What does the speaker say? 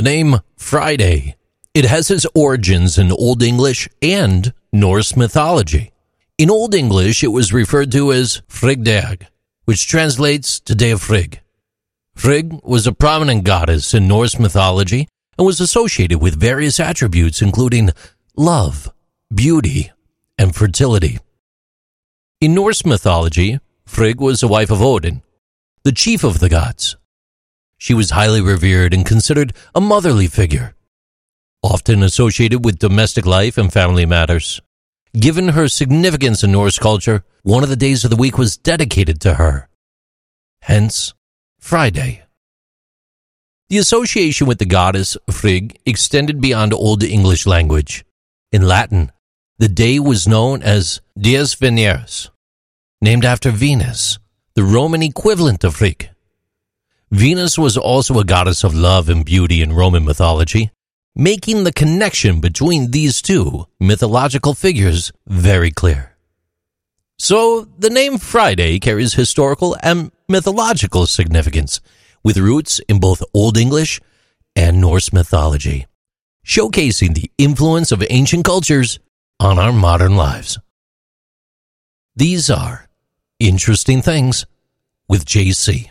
The name Friday. It has its origins in Old English and Norse mythology. In Old English, it was referred to as Frigdag, which translates to Day of Frigg. Frigg was a prominent goddess in Norse mythology and was associated with various attributes including love, beauty, and fertility. In Norse mythology, Frigg was the wife of Odin, the chief of the gods. She was highly revered and considered a motherly figure, often associated with domestic life and family matters. Given her significance in Norse culture, one of the days of the week was dedicated to her. Hence, Friday. The association with the goddess Frigg extended beyond Old English language. In Latin, the day was known as Dies Veneris, named after Venus, the Roman equivalent of Frigg. Venus was also a goddess of love and beauty in Roman mythology, making the connection between these two mythological figures very clear. So, the name Friday carries historical and mythological significance, with roots in both Old English and Norse mythology, showcasing the influence of ancient cultures on our modern lives. These are interesting things with JC.